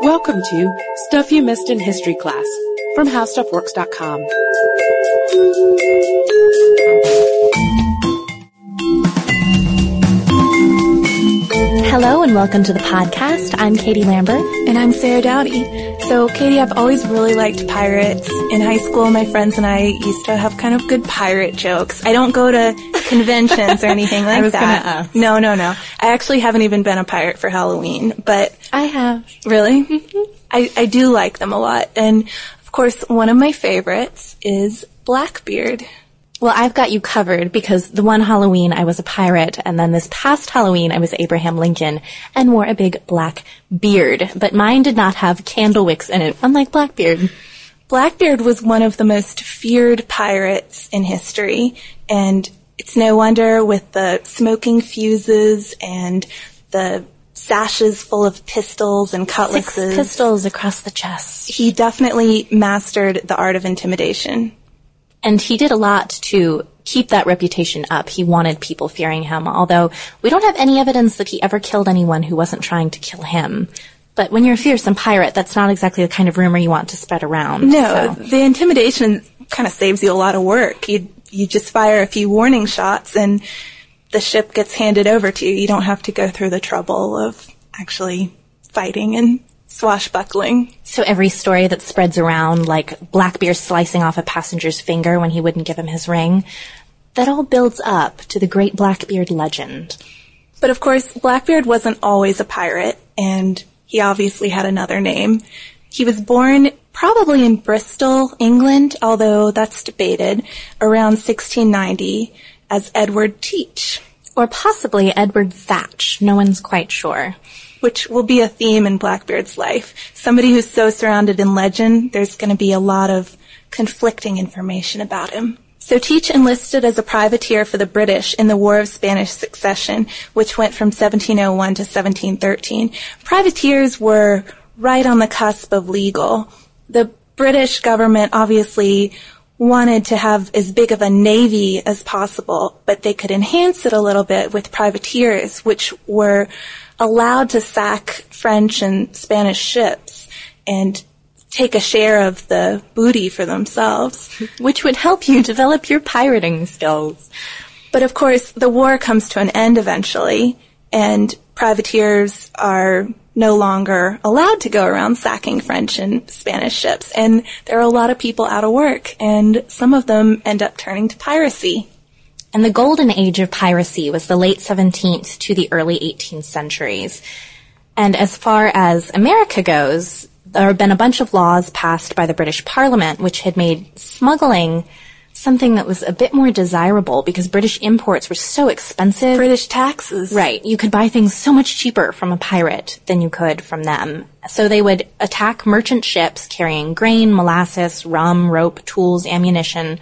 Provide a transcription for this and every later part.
Welcome to Stuff You Missed in History Class from HowStuffWorks.com. Hello and welcome to the podcast. I'm Katie Lambert. And I'm Sarah Dowdy. So, Katie, I've always really liked pirates. In high school, my friends and I used to have kind of good pirate jokes. I don't go to conventions or anything like I was that. gonna ask. No, no, no. I actually haven't even been a pirate for Halloween, but I have. really, mm-hmm. I, I do like them a lot. And of course, one of my favorites is Blackbeard. Well, I've got you covered because the one Halloween I was a pirate and then this past Halloween I was Abraham Lincoln and wore a big black beard. But mine did not have candle wicks in it, unlike Blackbeard. Blackbeard was one of the most feared pirates in history, and it's no wonder with the smoking fuses and the sashes full of pistols and Six cutlasses. pistols across the chest. He definitely mastered the art of intimidation. And he did a lot to keep that reputation up. He wanted people fearing him, although we don't have any evidence that he ever killed anyone who wasn't trying to kill him. But when you're a fearsome pirate, that's not exactly the kind of rumor you want to spread around. No, so. the intimidation kind of saves you a lot of work. You you just fire a few warning shots and the ship gets handed over to you. You don't have to go through the trouble of actually fighting and swashbuckling. So every story that spreads around, like Blackbeard slicing off a passenger's finger when he wouldn't give him his ring, that all builds up to the great Blackbeard legend. But of course, Blackbeard wasn't always a pirate, and he obviously had another name. He was born probably in Bristol, England, although that's debated, around 1690 as Edward Teach, Or possibly Edward Thatch. No one's quite sure. which will be a theme in Blackbeard's life. Somebody who's so surrounded in legend, there's going to be a lot of conflicting information about him. So Teach enlisted as a privateer for the British in the War of Spanish Succession, which went from 1701 to 1713. Privateers were right on the cusp of legal. The British government obviously wanted to have as big of a navy as possible, but they could enhance it a little bit with privateers, which were allowed to sack French and Spanish ships and take a share of the booty for themselves. Which would help you develop your pirating skills. But of course, the war comes to an end eventually, and privateers are no longer allowed to go around sacking French and Spanish ships. And there are a lot of people out of work, and some of them end up turning to piracy. And the golden age of piracy was the late 17th to the early 18th centuries. And as far as America goes, there have been a bunch of laws passed by the British Parliament which had made smuggling something that was a bit more desirable because British imports were so expensive. British taxes. Right. You could buy things so much cheaper from a pirate than you could from them. So they would attack merchant ships carrying grain, molasses, rum, rope, tools, ammunition,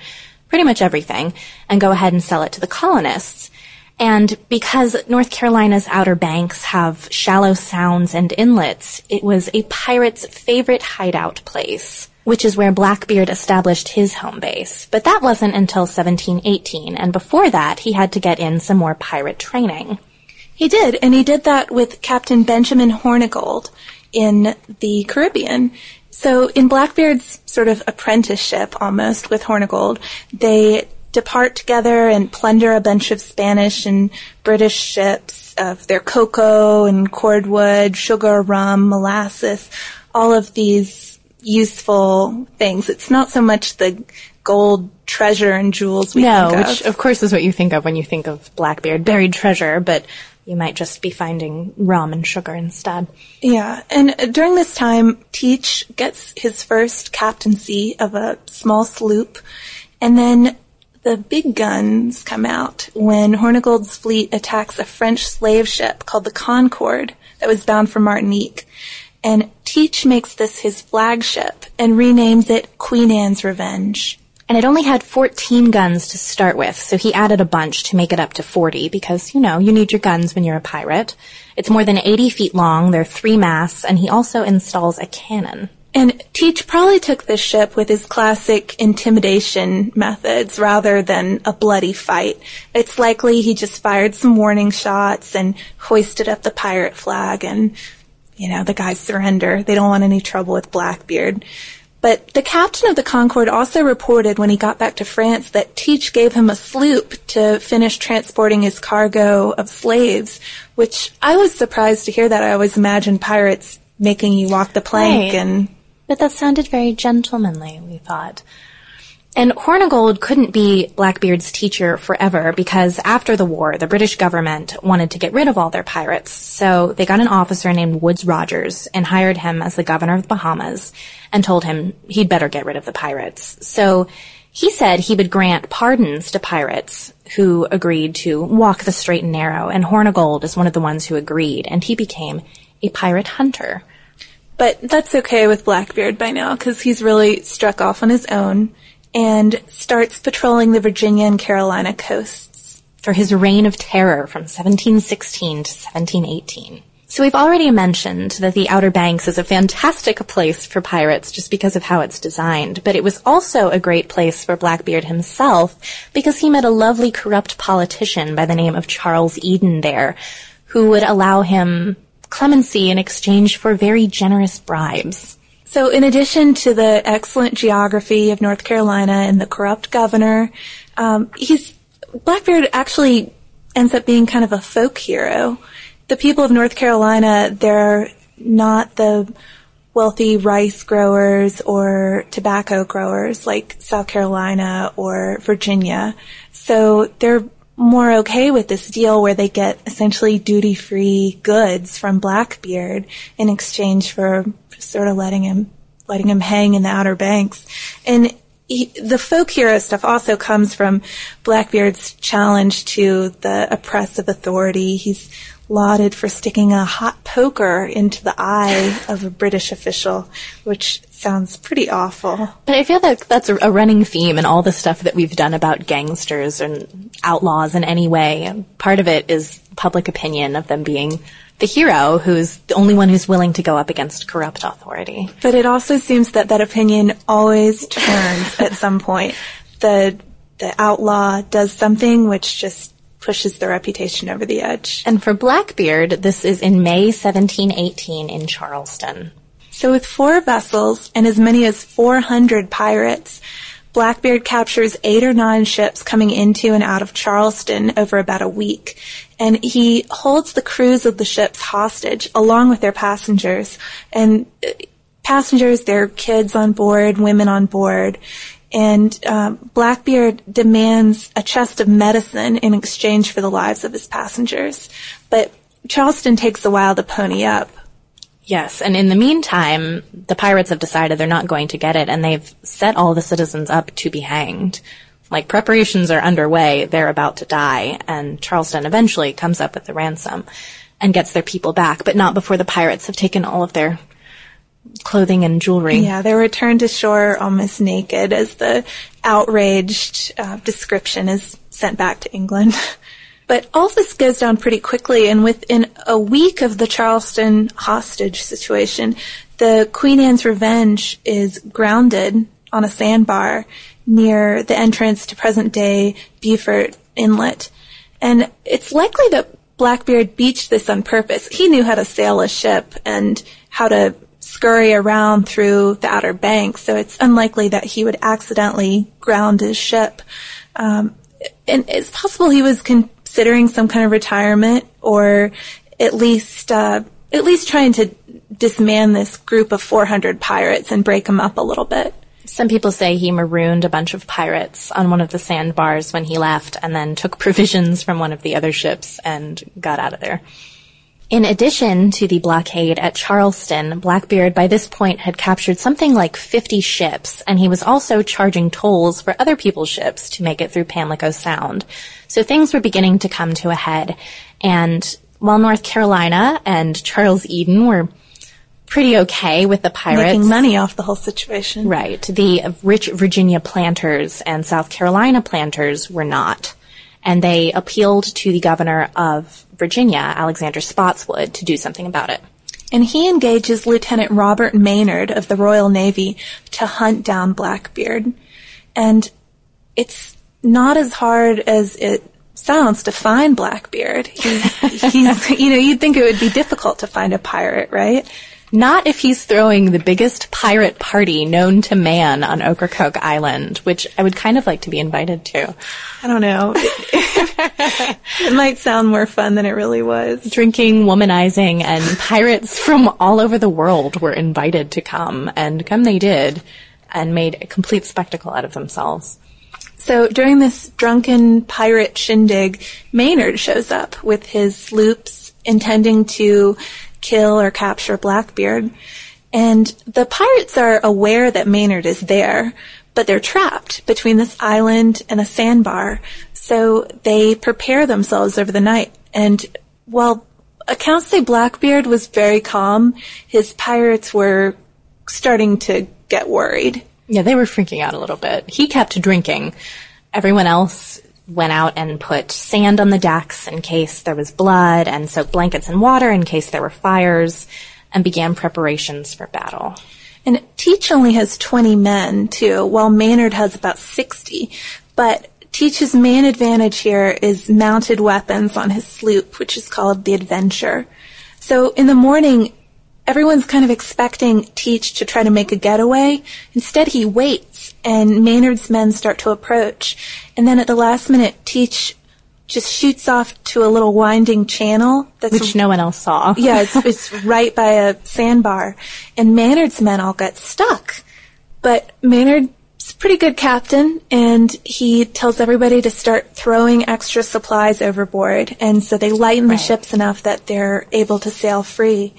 pretty much everything, and go ahead and sell it to the colonists. And because North Carolina's Outer Banks have shallow sounds and inlets, it was a pirate's favorite hideout place, which is where Blackbeard established his home base. But that wasn't until 1718, and before that, he had to get in some more pirate training. He did, and he did that with Captain Benjamin Hornigold in the Caribbean. So in Blackbeard's sort of apprenticeship almost with Hornigold, they depart together and plunder a bunch of Spanish and British ships of their cocoa and cordwood, sugar, rum, molasses, all of these useful things. It's not so much the gold treasure and jewels we no, think which of. of course is what you think of when you think of Blackbeard, buried treasure, but you might just be finding rum and sugar instead. Yeah, and during this time, Teach gets his first captaincy of a small sloop, and then the big guns come out when Hornigold's fleet attacks a French slave ship called the Concorde that was bound for Martinique. And Teach makes this his flagship and renames it Queen Anne's Revenge. And it only had 14 guns to start with, so he added a bunch to make it up to 40 because, you know, you need your guns when you're a pirate. It's more than 80 feet long, there are three masts, and he also installs a cannon. And Teach probably took this ship with his classic intimidation methods rather than a bloody fight. It's likely he just fired some warning shots and hoisted up the pirate flag and you know, the guys surrender. They don't want any trouble with Blackbeard. But the captain of the Concorde also reported when he got back to France that Teach gave him a sloop to finish transporting his cargo of slaves, which I was surprised to hear that. I always imagined pirates making you walk the plank Right. and But that sounded very gentlemanly, we thought. And Hornigold couldn't be Blackbeard's teacher forever because after the war, the British government wanted to get rid of all their pirates. So they got an officer named Woodes Rogers and hired him as the governor of the Bahamas and told him he'd better get rid of the pirates. So he said he would grant pardons to pirates who agreed to walk the straight and narrow. And Hornigold is one of the ones who agreed and he became a pirate hunter. But that's okay with Blackbeard by now because he's really struck off on his own and starts patrolling the Virginia and Carolina coasts. for his reign of terror from 1716 to 1718. So we've already mentioned that the Outer Banks is a fantastic place for pirates just because of how it's designed, but it was also a great place for Blackbeard himself because he met a lovely corrupt politician by the name of Charles Eden there, who would allow him clemency in exchange for very generous bribes. So in addition to the excellent geography of North Carolina and the corrupt governor, um, he's Blackbeard actually ends up being kind of a folk hero. The people of North Carolina, they're not the wealthy rice growers or tobacco growers like South Carolina or Virginia. So they're more okay with this deal where they get essentially duty free goods from Blackbeard in exchange for sort of letting him letting him hang in the Outer Banks. And he, the folk hero stuff also comes from Blackbeard's challenge to the oppressive authority. He's lauded for sticking a hot poker into the eye of a British official, which sounds pretty awful. But I feel like that's a running theme in all the stuff that we've done about gangsters and outlaws in any way. Part of it is public opinion of them being the hero who's the only one who's willing to go up against corrupt authority. But it also seems that that opinion always turns at some point. The the outlaw does something which just pushes the reputation over the edge. And for Blackbeard, this is in May 1718 in Charleston. So with four vessels and as many as 400 pirates, Blackbeard captures eight or nine ships coming into and out of Charleston over about a week. And he holds the crews of the ships hostage along with their passengers. And uh, passengers, their kids on board, women on board. And um, Blackbeard demands a chest of medicine in exchange for the lives of his passengers. But Charleston takes a while to pony up. Yes, and in the meantime, the pirates have decided they're not going to get it, and they've set all the citizens up to be hanged. Like preparations are underway, they're about to die, and Charleston eventually comes up with the ransom and gets their people back, but not before the pirates have taken all of their clothing and jewelry. Yeah, they return to shore almost naked as the outraged uh, description is sent back to England. But all this goes down pretty quickly, and within a week of the Charleston hostage situation, the Queen Anne's Revenge is grounded on a sandbar near the entrance to present-day Beaufort Inlet. And it's likely that Blackbeard beached this on purpose. He knew how to sail a ship and how to scurry around through the Outer Banks, so it's unlikely that he would accidentally ground his ship. Um, and it's possible he was considering some kind of retirement, or at least uh, at least trying to disman this group of 400 pirates and break them up a little bit. Some people say he marooned a bunch of pirates on one of the sandbars when he left and then took provisions from one of the other ships and got out of there. In addition to the blockade at Charleston, Blackbeard by this point had captured something like 50 ships, and he was also charging tolls for other people's ships to make it through Pamlico Sound. So things were beginning to come to a head, and while North Carolina and Charles Eden were pretty okay with the pirates. Making money off the whole situation. Right. The rich Virginia planters and South Carolina planters were not. And they appealed to the governor of Virginia, Alexander Spotswood, to do something about it. And he engages Lieutenant Robert Maynard of the Royal Navy to hunt down Blackbeard. And it's not as hard as it sounds to find Blackbeard. He, he's, you know, you'd think it would be difficult to find a pirate, right? Not if he's throwing the biggest pirate party known to man on Ocracoke Island, which I would kind of like to be invited to. I don't know. it might sound more fun than it really was. Drinking, womanizing, and pirates from all over the world were invited to come, and come they did, and made a complete spectacle out of themselves. So during this drunken pirate shindig, Maynard shows up with his sloops intending to kill or capture Blackbeard. And the pirates are aware that Maynard is there, but they're trapped between this island and a sandbar. So they prepare themselves over the night. And while accounts say Blackbeard was very calm, his pirates were starting to get worried. Yeah, they were freaking out a little bit. He kept drinking. Everyone else went out and put sand on the decks in case there was blood and soaked blankets in water in case there were fires and began preparations for battle. And Teach only has 20 men too, while Maynard has about 60. But Teach's main advantage here is mounted weapons on his sloop, which is called the Adventure. So in the morning, everyone's kind of expecting Teach to try to make a getaway. Instead, he waits, and Maynard's men start to approach. And then at the last minute, Teach just shoots off to a little winding channel that's which no one else saw. yeah, it's, it's right by a sandbar, and Maynard's men all get stuck. But Maynard's a pretty good captain, and he tells everybody to start throwing extra supplies overboard, and so they lighten the ships enough that they're able to sail free.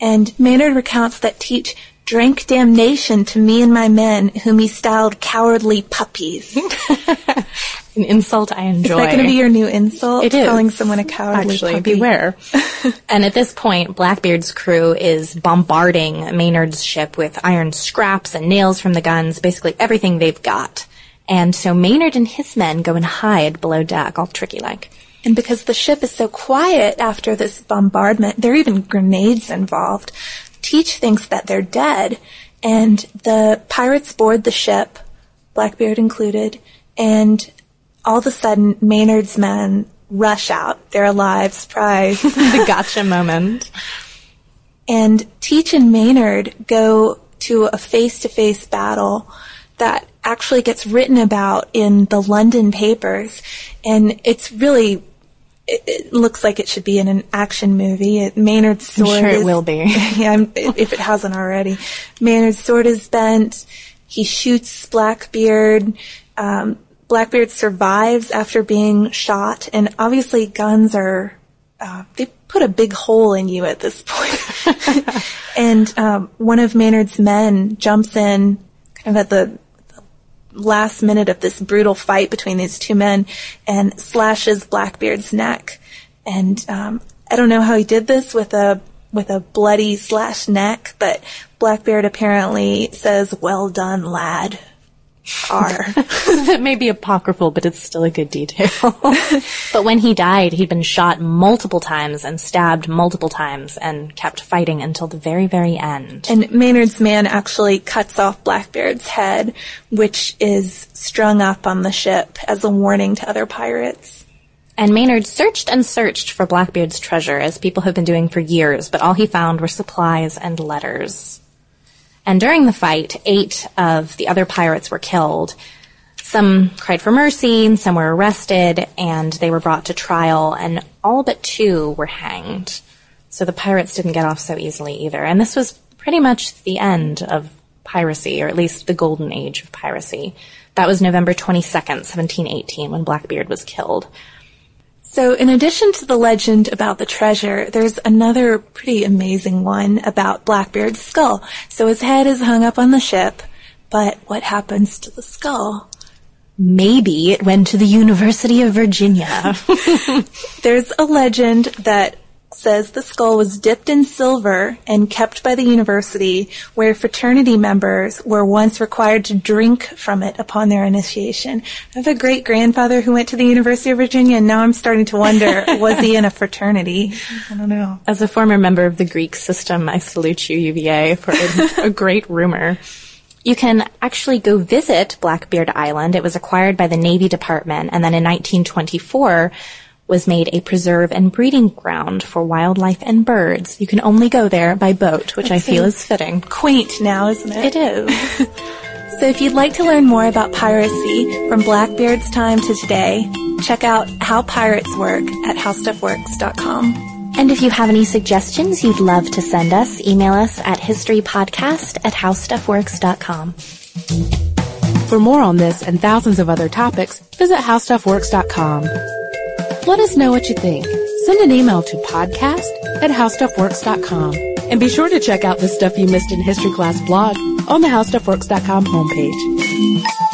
And Maynard recounts that Teach drank damnation to me and my men, whom he styled cowardly puppies. An insult I enjoy. Is that going to be your new insult? It is. Calling someone a cowardly Actually, puppy. beware. and at this point, Blackbeard's crew is bombarding Maynard's ship with iron scraps and nails from the guns, basically everything they've got. And so Maynard and his men go and hide below deck, all tricky like. And because the ship is so quiet after this bombardment, there are even grenades involved. Teach thinks that they're dead, and the pirates board the ship, Blackbeard included, and all of a sudden, Maynard's men rush out. They're alive, surprise. the gotcha moment. And Teach and Maynard go to a face-to-face battle that actually gets written about in the London papers. And it's really, it, it looks like it should be in an action movie. It, Maynard's sword I'm sure is, it will be. yeah, if it hasn't already. Maynard's sword is bent. He shoots Blackbeard. Um, Blackbeard survives after being shot, and obviously guns are, uh, they put a big hole in you at this point. and um, one of Maynard's men jumps in kind of at the last minute of this brutal fight between these two men and slashes Blackbeard's neck. And um, I don't know how he did this with a with a bloody slash neck, but Blackbeard apparently says, "Well done, lad." R. that may be apocryphal, but it's still a good detail. but when he died, he'd been shot multiple times and stabbed multiple times and kept fighting until the very, very end. And Maynard's man actually cuts off Blackbeard's head, which is strung up on the ship as a warning to other pirates. And Maynard searched and searched for Blackbeard's treasure, as people have been doing for years, but all he found were supplies and letters. And during the fight, eight of the other pirates were killed. Some cried for mercy, and some were arrested, and they were brought to trial, and all but two were hanged. So the pirates didn't get off so easily either. And this was pretty much the end of piracy, or at least the golden age of piracy. That was November 22nd, 1718, when Blackbeard was killed. So, in addition to the legend about the treasure, there's another pretty amazing one about Blackbeard's skull. So, his head is hung up on the ship, but what happens to the skull? Maybe it went to the University of Virginia. There's a legend that says the skull was dipped in silver and kept by the university where fraternity members were once required to drink from it upon their initiation. I have a great grandfather who went to the University of Virginia and now I'm starting to wonder, was he in a fraternity? I don't know. As a former member of the Greek system, I salute you, UVA, for a, a great rumor. You can actually go visit Blackbeard Island. It was acquired by the Navy Department and then in 1924 was made a preserve and breeding ground for wildlife and birds. You can only go there by boat, which That's I feel is fitting. Quaint now, isn't it? It is. So if you'd like to learn more about piracy from Blackbeard's time to today, check out How Pirates Work at HowStuffWorks.com. And if you have any suggestions you'd love to send us, email us at historypodcast at howstuffworks.com. For more on this and thousands of other topics, visit howstuffworks.com. Let us know what you think. Send an email to podcast at howstuffworks.com. And be sure to check out the Stuff You Missed in History Class blog on the howstuffworks.com homepage.